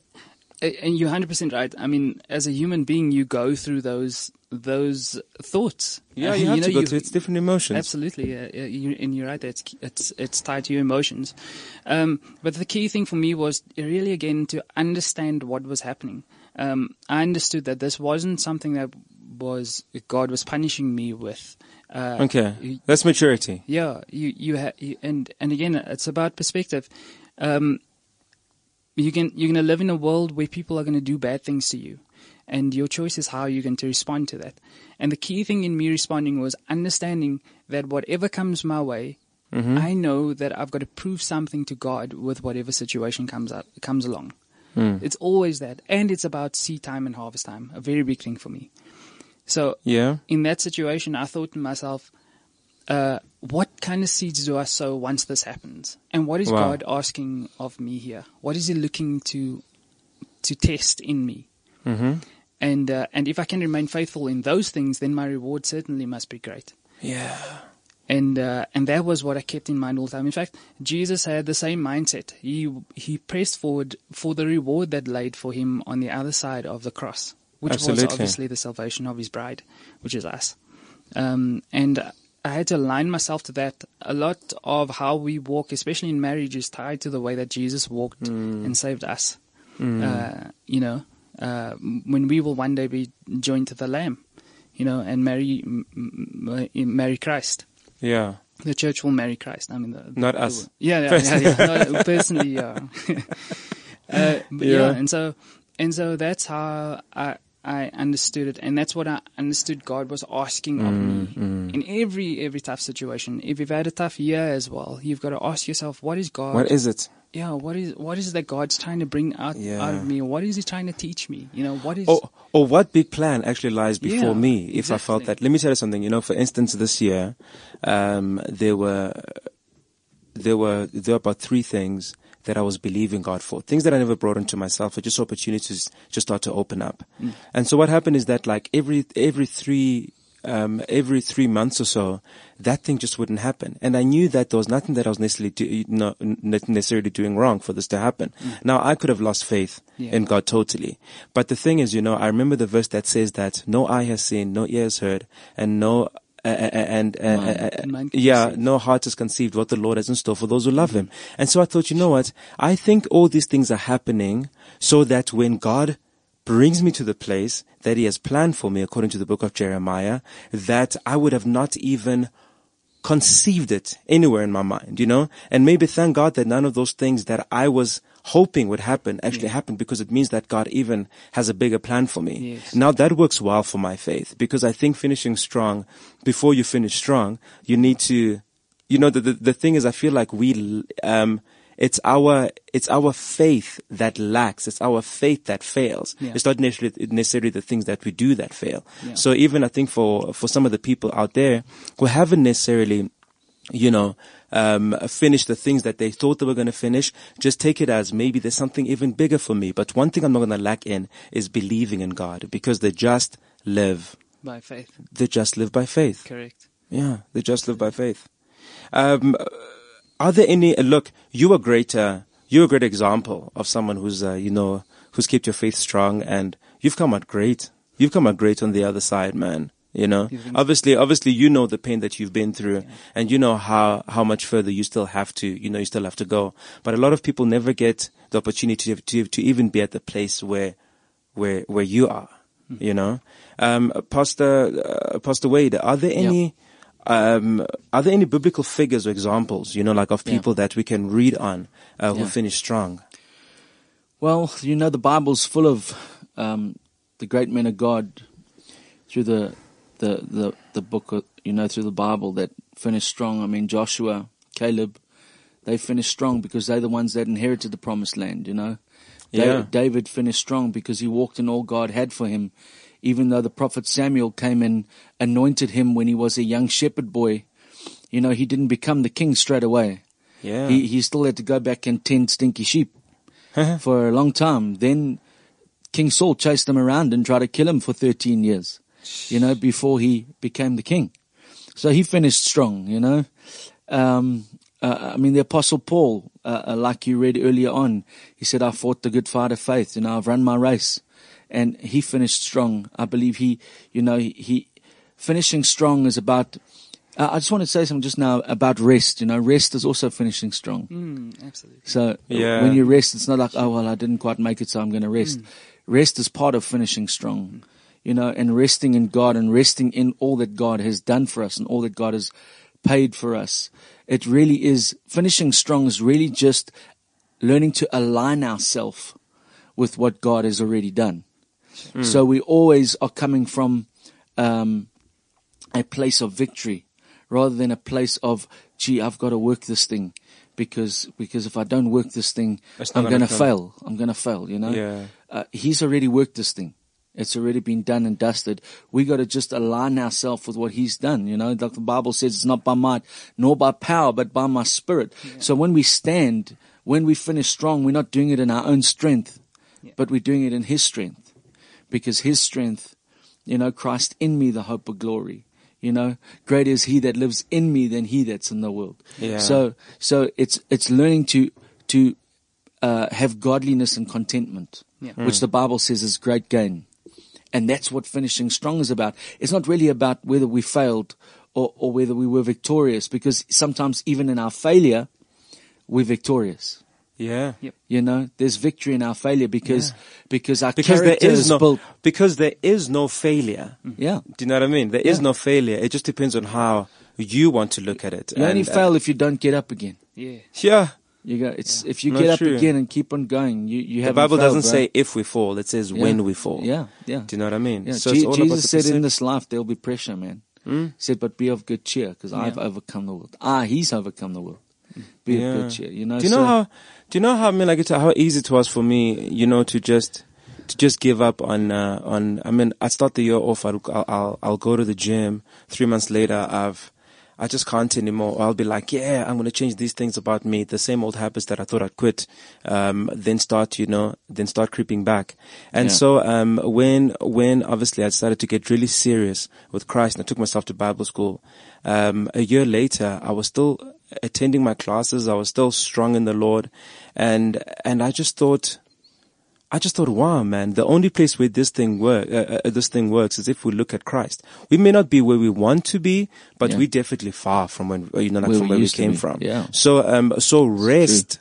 and you're 100% right. I mean, as a human being, you go through those those thoughts. Yeah, Uh, you have know, to go through it's different emotions. Absolutely, yeah, yeah, you, and you're right. It's it's it's tied to your emotions. Um, but the key thing for me was really again to understand what was happening. Um, I understood that this wasn't something that was God was punishing me with. Uh, Okay. That's maturity. yeah, you you, ha- you and and again, it's about perspective. Um, you can you're going to live in a world where people are going to do bad things to you, and your choice is how you're going to respond to that. And the key thing in me responding was understanding that whatever comes my way, I know that I've got to prove something to God with whatever situation comes up comes along. It's always that, and it's about seed time and harvest time, a very big thing for me. So Yeah. in that situation, I thought to myself, uh, what kind of seeds do I sow once this happens? And what is Wow. God asking of me here? What is He looking to to test in me? Mm-hmm. And uh, and if I can remain faithful in those things, then my reward certainly must be great. Yeah. And uh, and that was what I kept in mind all the time. In fact, Jesus had the same mindset. He he pressed forward for the reward that laid for him on the other side of the cross, which Absolutely. was obviously the salvation of his bride, which is us. Um, and I had to align myself to that. A lot of how we walk, especially in marriage, is tied to the way that Jesus walked and saved us. Uh, you know, uh, when we will one day be joined to the Lamb, you know, and marry m- m- marry Christ. Yeah. The church will marry Christ. I mean, the, Not the- us. yeah, yeah, yeah, yeah. [LAUGHS] No, personally, yeah. [LAUGHS] uh, but yeah. Yeah. and so and so that's how I I understood it, and that's what I understood God was asking of Mm, me in every every tough situation. If you've had a tough year as well, you've got to ask yourself, what is God? What is it? Yeah, what is what is that God's trying to bring out out of me? What is He trying to teach me? You know, what is Or, or what big plan actually lies before Yeah, me if I felt that. Let me tell you something, you know, for instance, this year, um, there were, there were, there were about three things that I was believing God for. Things that I never brought into myself, but just opportunities just start to open up. And so what happened is that like every, every three, um, every three months or so, that thing just wouldn't happen. And I knew that there was nothing that I was necessarily, do, not necessarily doing wrong for this to happen. Now I could have lost faith Yeah. in God totally. But the thing is, you know, I remember the verse that says that no eye has seen, no ear has heard, and no, uh, and, uh, uh, yeah, no heart has conceived what the Lord has in store for those who love Him. And so I thought, you know what? I think all these things are happening so that when God brings me to the place that He has planned for me, according to the book of Jeremiah, that I would have not even conceived it anywhere in my mind, you know? And maybe thank God that none of those things that I was hoping would happen actually happened because it means that God even has a bigger plan for me. Yes. Now that works well for my faith because I think finishing strong, before you finish strong, you need to, you know, the, the, the thing is I feel like we, um, it's our, it's our faith that lacks. It's our faith that fails. Yeah. It's not necessarily, necessarily the things that we do that fail. Yeah. So even I think for, for some of the people out there who haven't necessarily, you know, um, finish the things that they thought they were going to finish. Just take it as maybe there's something even bigger for me. But one thing I'm not going to lack in is believing in God because they just live. By faith. They just live by faith. Correct. Yeah, they just live by faith. Um, are there any? Look, you are great. Uh, you're a great example of someone who's, uh, you know, who's kept your faith strong, and you've come out great. You've come out great on the other side, man. You know, obviously, obviously, you know the pain that you've been through, and you know how how much further you still have to. You know, you still have to go. But a lot of people never get the opportunity to to, to even be at the place where where where you are. You know, um, Pastor uh, Pastor Wade, are there any? Um, are there any biblical figures or examples, you know, like of Yeah. people that we can read on uh, who Yeah. finish strong? Well, you know, the Bible's full of um, the great men of God through the, the, the, the book, of, you know, through the Bible that finished strong. I mean, Joshua, Caleb, they finished strong because they're the ones that inherited the promised land, you know. Yeah. David finished strong because he walked in all God had for him, even though the prophet Samuel came and anointed him when he was a young shepherd boy. You know, he didn't become the king straight away. Yeah. He, he still had to go back and tend stinky sheep [LAUGHS] for a long time. Then King Saul chased him around and tried to kill him for 13 years, you know, before he became the king. So he finished strong, you know. Um, uh, I mean, the Apostle Paul, uh, uh, like you read earlier on, he said, I fought the good fight of faith, you know, I've run my race. And he finished strong. I believe he, you know, he, he finishing strong is about, uh, I just want to say something just now about rest. You know, rest is also finishing strong. Mm, absolutely. So Yeah. when you rest, it's not like, oh, well, I didn't quite make it, so I'm going to rest. Rest is part of finishing strong, you know, and resting in God and resting in all that God has done for us and all that God has paid for us. It really is, finishing strong is really just learning to align ourselves with what God has already done. So we always are coming from um, a place of victory rather than a place of, gee, I've got to work this thing because because if I don't work this thing, I'm going to fail. I'm going to fail. You know. Yeah. Uh, he's already worked this thing. It's already been done and dusted. We got to just align ourselves with what he's done. You know, like the Bible says, it's not by might nor by power, but by my spirit. So when we stand, when we finish strong, we're not doing it in our own strength, but we're doing it in his strength because his strength, you know, Christ in me, the hope of glory. You know, greater is he that lives in me than he that's in the world. Yeah. So, so it's, it's learning to, to, uh, have godliness and contentment, Yeah. which the Bible says is great gain. And that's what finishing strong is about. It's not really about whether we failed or, or whether we were victorious because sometimes even in our failure, we're victorious. Yeah. You know, there's victory in our failure because, because our Because character is is no, built. because there is no failure. Yeah. Do you know what I mean? There is Yeah. no failure. It just depends on how you want to look at it. You only And, uh, fail if you don't get up again. Yeah. yeah. You go, it's, if you No, get up true. again and keep on going, you, you have. The have Bible doesn't bro. say if we fall. It says Yeah. when we fall. Yeah, yeah. Do you know what I mean? Yeah, So Je- it's all Jesus said in this life there'll be pressure, man. Hmm? He said, but be of good cheer because I've overcome the world. Ah, he's overcome the world. Be Yeah. of good cheer. You know, Do you know so- how? Do you know how? I mean, like, it's how easy it was for me, you know, to just to just give up on uh, on. I mean, I start the year off. I'll, I'll I'll go to the gym. Three months later, I've I just can't anymore. I'll be like, yeah, I'm going to change these things about me. The same old habits that I thought I'd quit, um, then start, you know, then start creeping back. And Yeah. so, um, when, when obviously I started to get really serious with Christ and I took myself to Bible school, um, a year later, I was still attending my classes. I was still strong in the Lord. And, and I just thought, I just thought, wow, man, the only place where this thing work, uh, uh, this thing works is if we look at Christ. We may not be where we want to be, but Yeah. we're definitely far from when, you know, like Where from we where we came from. Yeah. So, um, so rest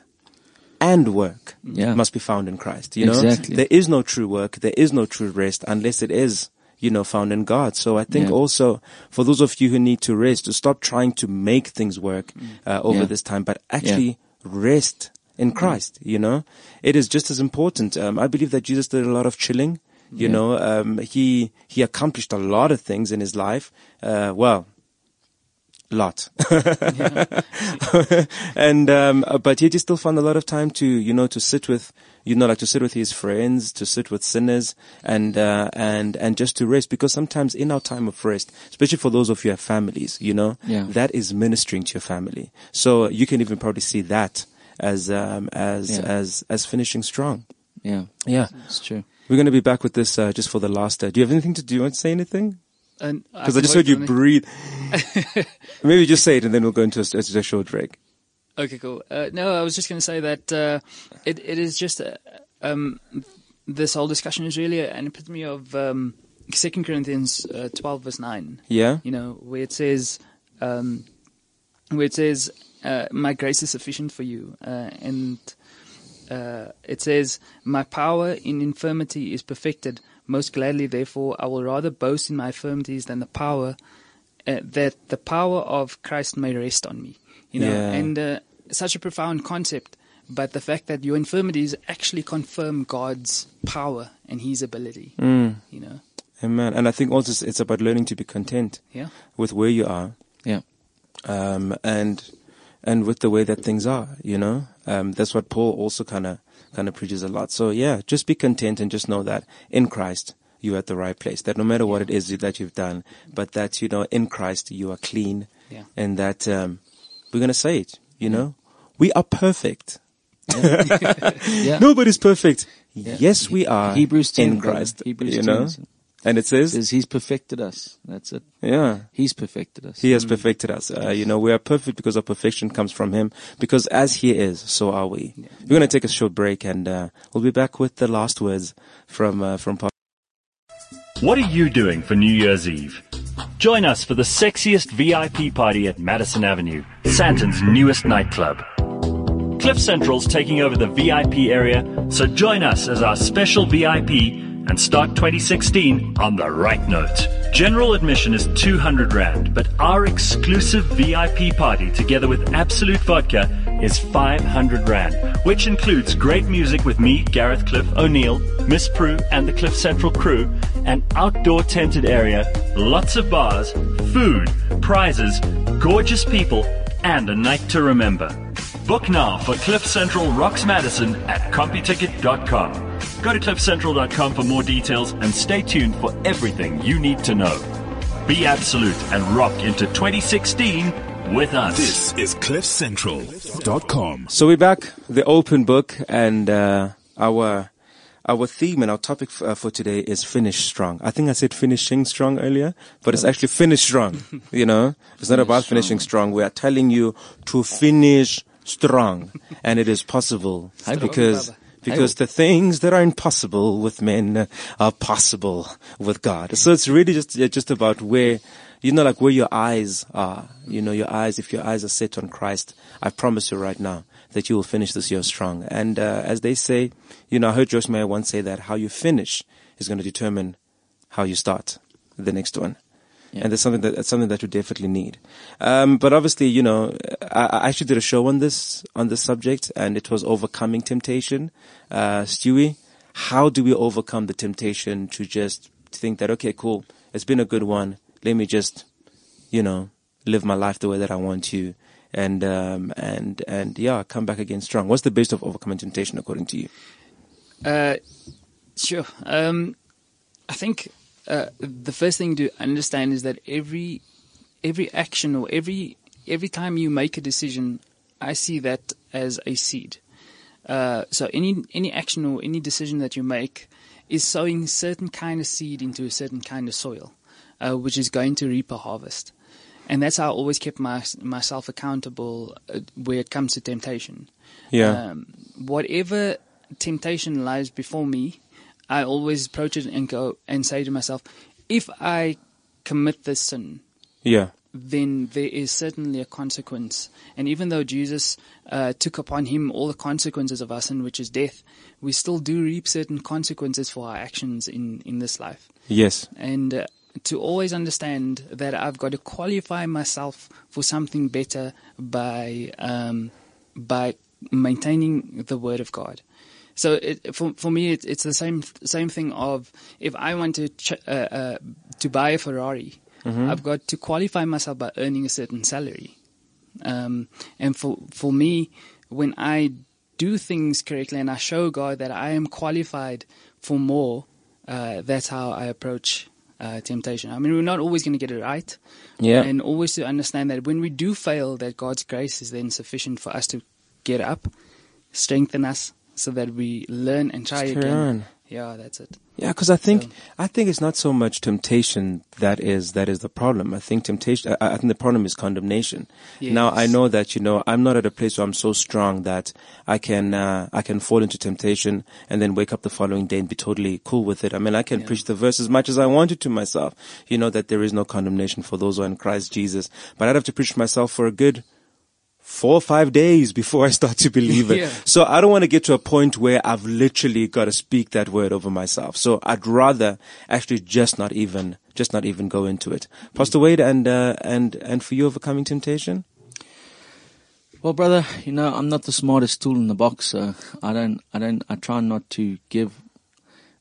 and work Yeah. must be found in Christ. You know, Exactly. there is no true work, there is no true rest unless it is, you know, found in God. So I think Yeah. also for those of you who need to rest, to stop trying to make things work uh, over Yeah. this time, but actually rest in Christ. You know, it is just as important. Um, I believe that Jesus did a lot of chilling. You Yeah. know, um, he he accomplished a lot of things in his life. Uh, well, lot. [LAUGHS] and um, uh, but yet he still found a lot of time to you know to sit with you know like to sit with his friends, to sit with sinners, and uh, and and just to rest. Because sometimes in our time of rest, especially for those of you who have families, you know, Yeah. that is ministering to your family. So you can even probably see that as um, as Yeah. as as finishing strong. Yeah, Yeah, it's true. we're going to be back with this uh, just for the last. Uh, do you have anything to do? You want to say anything? Because I, can just heard you breathe. [LAUGHS] Maybe just say it, and then we'll go into a, a short break. Okay, cool. Uh, no, I was just going to say that uh, it it is just uh, um, this whole discussion is really an epitome of um, Second Corinthians uh, twelve verse nine. Yeah. You know where it says um, where it says uh, my grace is sufficient for you, uh, and uh, it says my power in infirmity is perfected. Most gladly, therefore, I will rather boast in my infirmities than the power uh, that the power of Christ may rest on me. You know, Yeah. and uh, such a profound concept. But the fact that your infirmities actually confirm God's power and His ability. Mm. You know, Amen. And I think also it's- about learning to be content yeah, with where you are, Yeah, um, and and with the way that things are. You know, um, that's what Paul also kind of kind of preaches a lot. So yeah, just be content and just know that in Christ you're at the right place. That no matter what it is that you've done, but that you know in Christ you are clean, Yeah. and that um, we're gonna say it. You know, we are perfect. [LAUGHS] yeah. Nobody's perfect. Yeah. Yes, we are. Hebrews 10, in brother. Christ. Hebrews you 10 know, says- and it says, says He's perfected us. That's it. yeah. He's perfected us. He has perfected us. Uh, you know, we are perfect because our perfection comes from Him. Because as He is, so are we. We're going to take a short break, and uh, we'll be back with the last words from uh, from. Pastor What are you doing for New Year's Eve? Join us for the sexiest VIP party at Madison Avenue, Sandton's newest nightclub. Cliff Central's taking over the VIP area, so join us as our special VIP and start 2016 on the right note. General admission is 200 Rand, but our exclusive VIP party together with Absolut Vodka is 500 Rand, which includes great music with me, Gareth Cliff O'Neill, Miss Prue, and the Cliff Central crew, an outdoor tented area, lots of bars, food, prizes, gorgeous people, and a night to remember. Book now for Cliff Central Rocks Madison at CompuTicket.com. Go to CliffCentral.com for more details and stay tuned for everything you need to know. Be absolute and rock into 2016 with us. This is CliffCentral.com. So we're back, the open book, and uh, our our theme and our topic f- uh, for today is finish strong. I think I said finishing strong earlier, but it's actually finish strong. you know, it's not about finishing strong. We are telling you to finish strong, and it is possible because. brother. Because the things that are impossible with men are possible with God. So it's really just just about where, you know, like where your eyes are. You know, your eyes. If your eyes are set on Christ, I promise you right now that you will finish this year strong. And uh, as they say, you know, I heard Joyce Meyer once say that how you finish is going to determine how you start the next one. And that's something that that's something that you definitely need. Um, but obviously, you know, I, I actually did a show on this on this subject, and it was overcoming temptation. Uh, Stewie, how do we overcome the temptation to just think that okay, cool, it's been a good one. Let me just, you know, live my life the way that I want to, and um, and and yeah, come back again strong. What's the best of overcoming temptation according to you? Uh, sure. Um, I think uh, the first thing to understand is that every every action or every every time you make a decision, I see that as a seed. Uh, so any any action or any decision that you make is sowing certain kind of seed into a certain kind of soil, uh, which is going to reap a harvest. And that's how I always kept my, myself accountable uh, where it comes to temptation Yeah, um, whatever temptation lies before me, I always approach it and go and say to myself, if I commit this sin, yeah, then there is certainly a consequence. And even though Jesus uh, took upon him all the consequences of our sin, which is death, we still do reap certain consequences for our actions in, in this life. Yes. And uh, to always understand that I've got to qualify myself for something better by um, by maintaining the Word of God. So it, for for me, it, it's the same same thing of if I want to ch- uh, uh, to buy a Ferrari, I've got to qualify myself by earning a certain salary. Um, and for for me, when I do things correctly and I show God that I am qualified for more, uh, that's how I approach uh, temptation. I mean, we're not always going to get it right, Yeah. and always to understand that when we do fail, that God's grace is then sufficient for us to get up, strengthen us, so that we learn and try Just again. on. Yeah, that's it. Yeah, because I think So- I think it's not so much temptation that is that is the problem. I think temptation. I, I think the problem is condemnation. Now I know that you know I'm not at a place where I'm so strong that I can uh, I can fall into temptation and then wake up the following day and be totally cool with it. I mean I can preach the verse as much as I wanted to myself. You know that there is no condemnation for those who are in Christ Jesus. But I'd have to preach myself for a good four or five days before I start to believe it. [LAUGHS] Yeah. So I don't want to get to a point where I've literally got to speak that word over myself. So I'd rather actually just not even, just not even go into it. Pastor Wade, and uh, and and for you overcoming temptation. Well, brother, you know I'm not the smartest tool in the box, so I don't, I don't, I try not to give.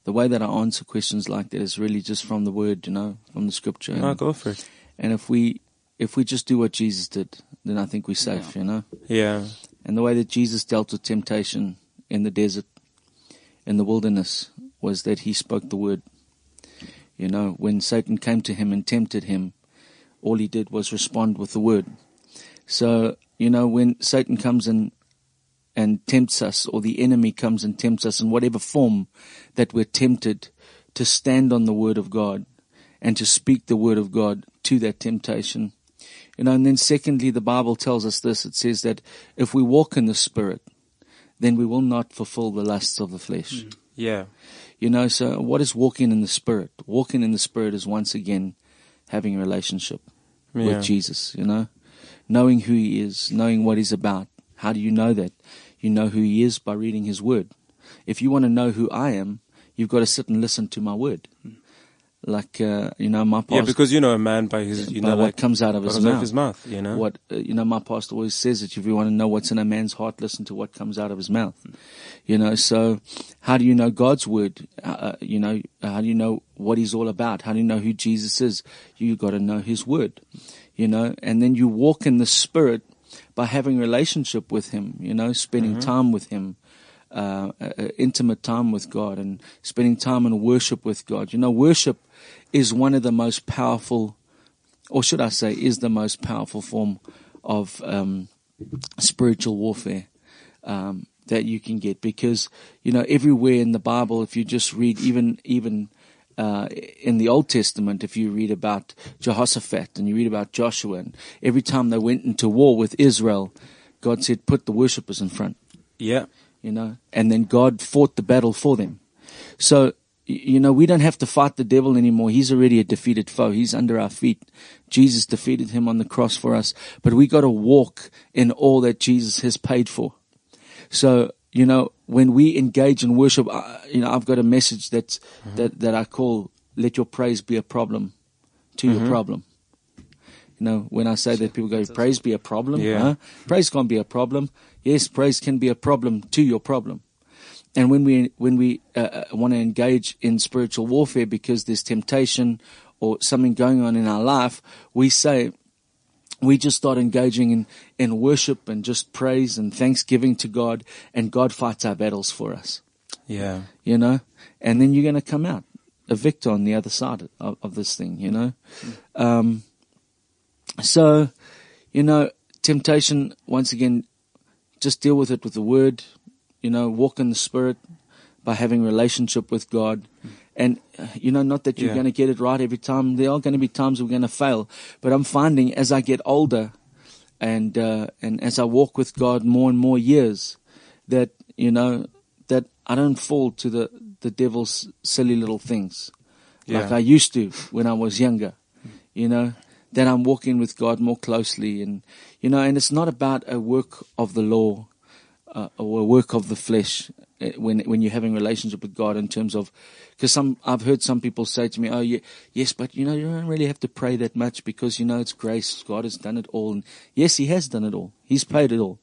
The way that I answer questions like that is really just from the word, you know, from the scripture. No, And, go for it. and if we, if we just do what Jesus did, then I think we're safe, you know. Yeah, And the way that Jesus dealt with temptation in the desert, in the wilderness, was that he spoke the word. You know, when Satan came to him and tempted him, all he did was respond with the word. So, you know, when Satan comes in and tempts us, or the enemy comes and tempts us in whatever form that we're tempted, to stand on the word of God and to speak the word of God to that temptation. You know, and then secondly, the Bible tells us this. It says that if we walk in the Spirit, then we will not fulfill the lusts of the flesh. Mm. yeah, You know, so what is walking in the Spirit? Walking in the Spirit is once again having a relationship yeah. with Jesus, you know, knowing who He is, knowing what He's about. How do you know that? You know who He is by reading His Word. If you want to know who I am, you've got to sit and listen to my Word. Mm. Like, uh, you know, my pastor, Yeah, because you know a man by his, you by know, what like, comes out of his mouth. his mouth. You know, what uh, you know my pastor always says that if you want to know what's in a man's heart listen to what comes out of his mouth you know so how do you know god's word uh, uh, you know how do you know what he's all about how do you know who jesus is you got to know his word you know and then you walk in the spirit by having relationship with him you know spending time with him uh, uh, intimate time with God and spending time in worship with God. You know, worship is one of the most powerful or should I say, is the most powerful form of um, spiritual warfare um, that you can get. Because you know, everywhere in the Bible, if you just read, even even uh, in the Old Testament, if you read about Jehoshaphat and you read about Joshua, and every time they went into war with Israel, God said, "Put the worshippers in front." yeah, you know, and then God fought the battle for them. So, you know, we don't have to fight the devil anymore. He's already a defeated foe. He's under our feet. Jesus defeated him on the cross for us, but we got to walk in all that Jesus has paid for. So, you know, when we engage in worship, uh, you know, I've got a message that's, that, that I call, let your praise be a problem to your problem. You know, when I say that people go, praise be a problem, Yeah. huh? praise can't be a problem. Yes, praise can be a problem to your problem. And when we when we uh, want to engage in spiritual warfare because there's temptation or something going on in our life, we say we just start engaging in in worship and just praise and thanksgiving to God, and God fights our battles for us. yeah, You know, and then you're going to come out a victor on the other side of, of this thing. You know, um, so you know, temptation once again, just deal with it with the word. You know, walk in the spirit by having relationship with God. And, you know, not that you're Yeah. going to get it right every time. There are going to be times we're going to fail. But I'm finding as I get older and, uh, and as I walk with God more and more years that, you know, that I don't fall to the, the devil's silly little things like I used to when I was younger. You know, that I'm walking with God more closely. And, you know, and it's not about a work of the law uh, or a work of the flesh uh, when, when you're having relationship with God in terms of, because some, I've heard some people say to me, oh, yeah, yes, but you know, you don't really have to pray that much because, you know, it's grace. God has done it all. And yes, He has done it all. He's paid it all.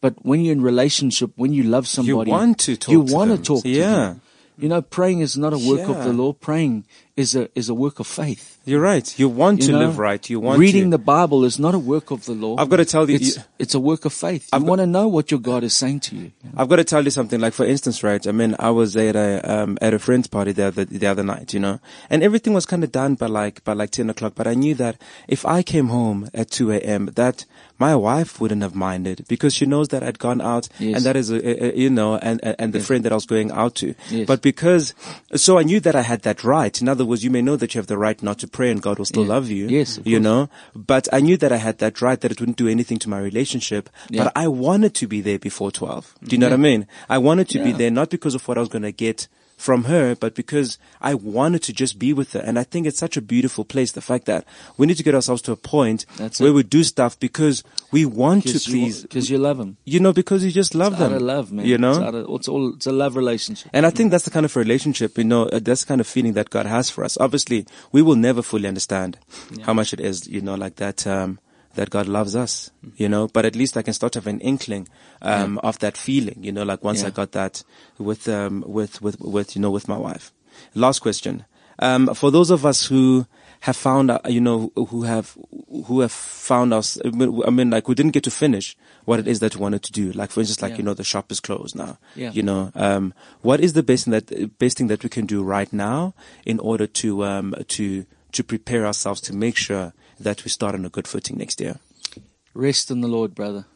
But when you're in relationship, when you love somebody, want to talk you to want to them. talk to Yeah. them. You know, praying is not a work of the law. Praying is a, is a work of faith. You're right. You want You to know, live right. You want to. reading to. the Bible is not a work of the law. I've got to tell you, it's, you- it's a work of faith. Got- want to know what your God is saying to you. I've got to tell you something. Like for instance, right? I mean, I was at a um, at a friend's party the other the other night, you know, and everything was kind of done by like by like ten o'clock. But I knew that if I came home at two a.m., that my wife wouldn't have minded because she knows that I'd gone out, Yes. and that is a, a, a- you know, and and and the friend that I was going out to. Yes. But because so I knew that I had that right. In other words, you may know that you have the right not to pray, and God will still Yeah. love you. Yes, you know. But I knew that I had that right that it wouldn't do anything to my relationship. Yeah. But I wanted to be there before 12. Do you know what I mean? I wanted to be there not because of what I was going to get from her, but because I wanted to just be with her. And I think it's such a beautiful place. The fact that we need to get ourselves to a point That's where it. we do stuff because we want to please, Because you love them. you know, because you just love It's them. out of love, man. You know? It's, of, it's all, it's a love relationship. And I think that's the kind of relationship, you know, uh, that's the kind of feeling that God has for us. Obviously, we will never fully understand how much it is, you know, like that, um, that God loves us, you know, but at least I can start to have an inkling, um, of that feeling, you know, like once I got that with, um, with, with, with, you know, with my wife. Last question. Um, for those of us who have found, uh, you know, who have, who have found us, I mean, I mean, like we didn't get to finish what it is that we wanted to do. Like, for instance, like, Yeah. you know, the shop is closed now. Yeah. You know, um, what is the best thing that, best thing that we can do right now in order to, um, to, to prepare ourselves to make sure that we start on a good footing next year? Rest in the Lord, brother.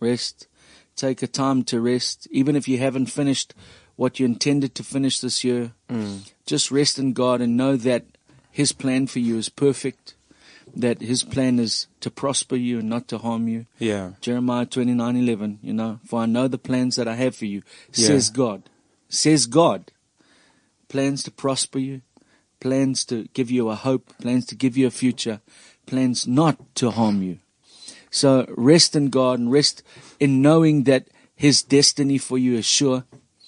Rest. Take a time to rest. Even if you haven't finished what you intended to finish this year, mm. just rest in God and know that His plan for you is perfect. That His plan is to prosper you and not to harm you. Yeah. Jeremiah twenty nine eleven. You know, for I know the plans that I have for you, Yeah. says God. Says God. Plans to prosper you, plans to give you a hope, plans to give you a future, plans not to harm you. So rest in God and rest in knowing that His destiny for you is sure.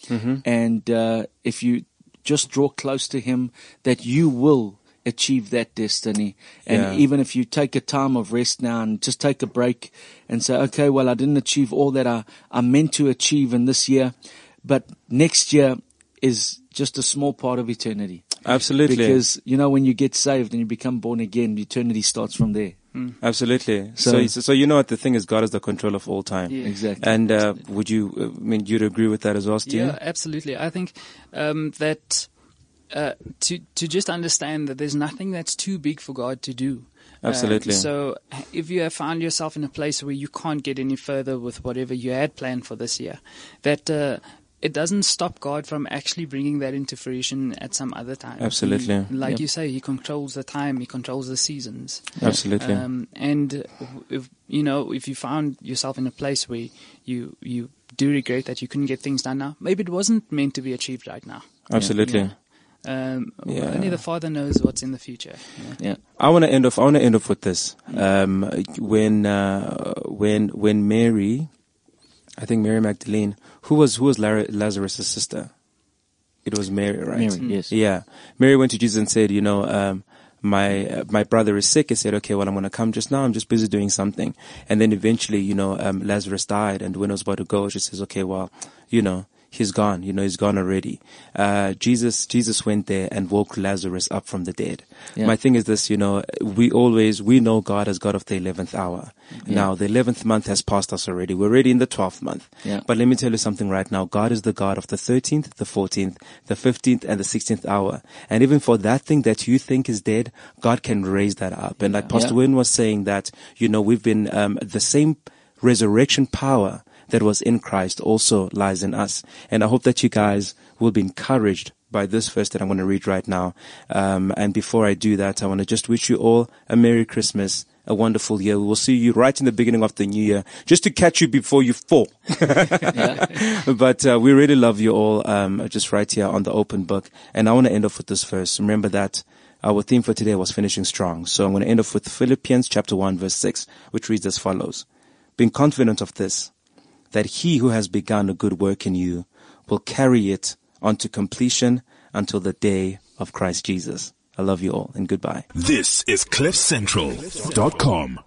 Mm-hmm. And uh, if you just draw close to Him, that you will achieve that destiny. And Yeah. even if you take a time of rest now and just take a break and say, okay, well, I didn't achieve all that I, I meant to achieve in this year, but next year is just a small part of eternity. Absolutely. Because, you know, when you get saved and you become born again, eternity starts from there. Absolutely. So, So- so, so you know what the thing is, God is the control of all time. Yeah. Exactly. And uh, would you, uh, I mean, you'd agree with that as well, Steve? Yeah, absolutely. I think um, that uh, to to just understand that there's nothing that's too big for God to do. Um, Absolutely. so if you have found yourself in a place where you can't get any further with whatever you had planned for this year, that uh, it doesn't stop God from actually bringing that into fruition at some other time. Absolutely. He- like Yep. you say, He controls the time, He controls the seasons. Absolutely. Um, and if you know, if you found yourself in a place where you you do regret that you couldn't get things done now, maybe it wasn't meant to be achieved right now. Absolutely. Yeah. Um, Yeah. Only the Father knows what's in the future. know. Yeah. I want to end off. I want to end off with this. Um, when uh, when when Mary, I think Mary Magdalene, who was who was Lar- Lazarus' sister? It was Mary, right? Mary, yes. Yeah. Mary went to Jesus and said, you know, um, my uh, my brother is sick. He said, okay, well, I'm going to come just now. I'm just busy doing something. And then eventually, you know, um, Lazarus died. And when I was about to go, she says, okay, well, you know, he's gone. You know, he's gone already. Uh, Jesus, Jesus went there and woke Lazarus up from the dead. Yeah. My thing is this, you know, we always, we know God as God of the 11th hour. Now, the 11th month has passed us already. We're already in the 12th month. Yeah. But let me tell you something right now. God is the God of the 13th, the 14th, the 15th, and the 16th hour. And even for that thing that you think is dead, God can raise that up. And like Pastor Yeah. Was saying that, you know, we've been, um, the same resurrection power that was in Christ also lies in us. And I hope that you guys will be encouraged by this verse that I'm going to read right now. Um, and before I do that, I want to just wish you all a Merry Christmas, a wonderful year. We will see you right in the beginning of the new year, just to catch you before you fall. [LAUGHS] but uh, we really love you all, um, just right here on the open book. And I want to end off with this verse. Remember that our theme for today was finishing strong. So I'm going to end off with Philippians chapter 1 verse 6, which reads as follows. Being confident of this, that he who has begun a good work in you will carry it on to completion until the day of Christ Jesus. I love you all and goodbye. This is CliffCentral.com.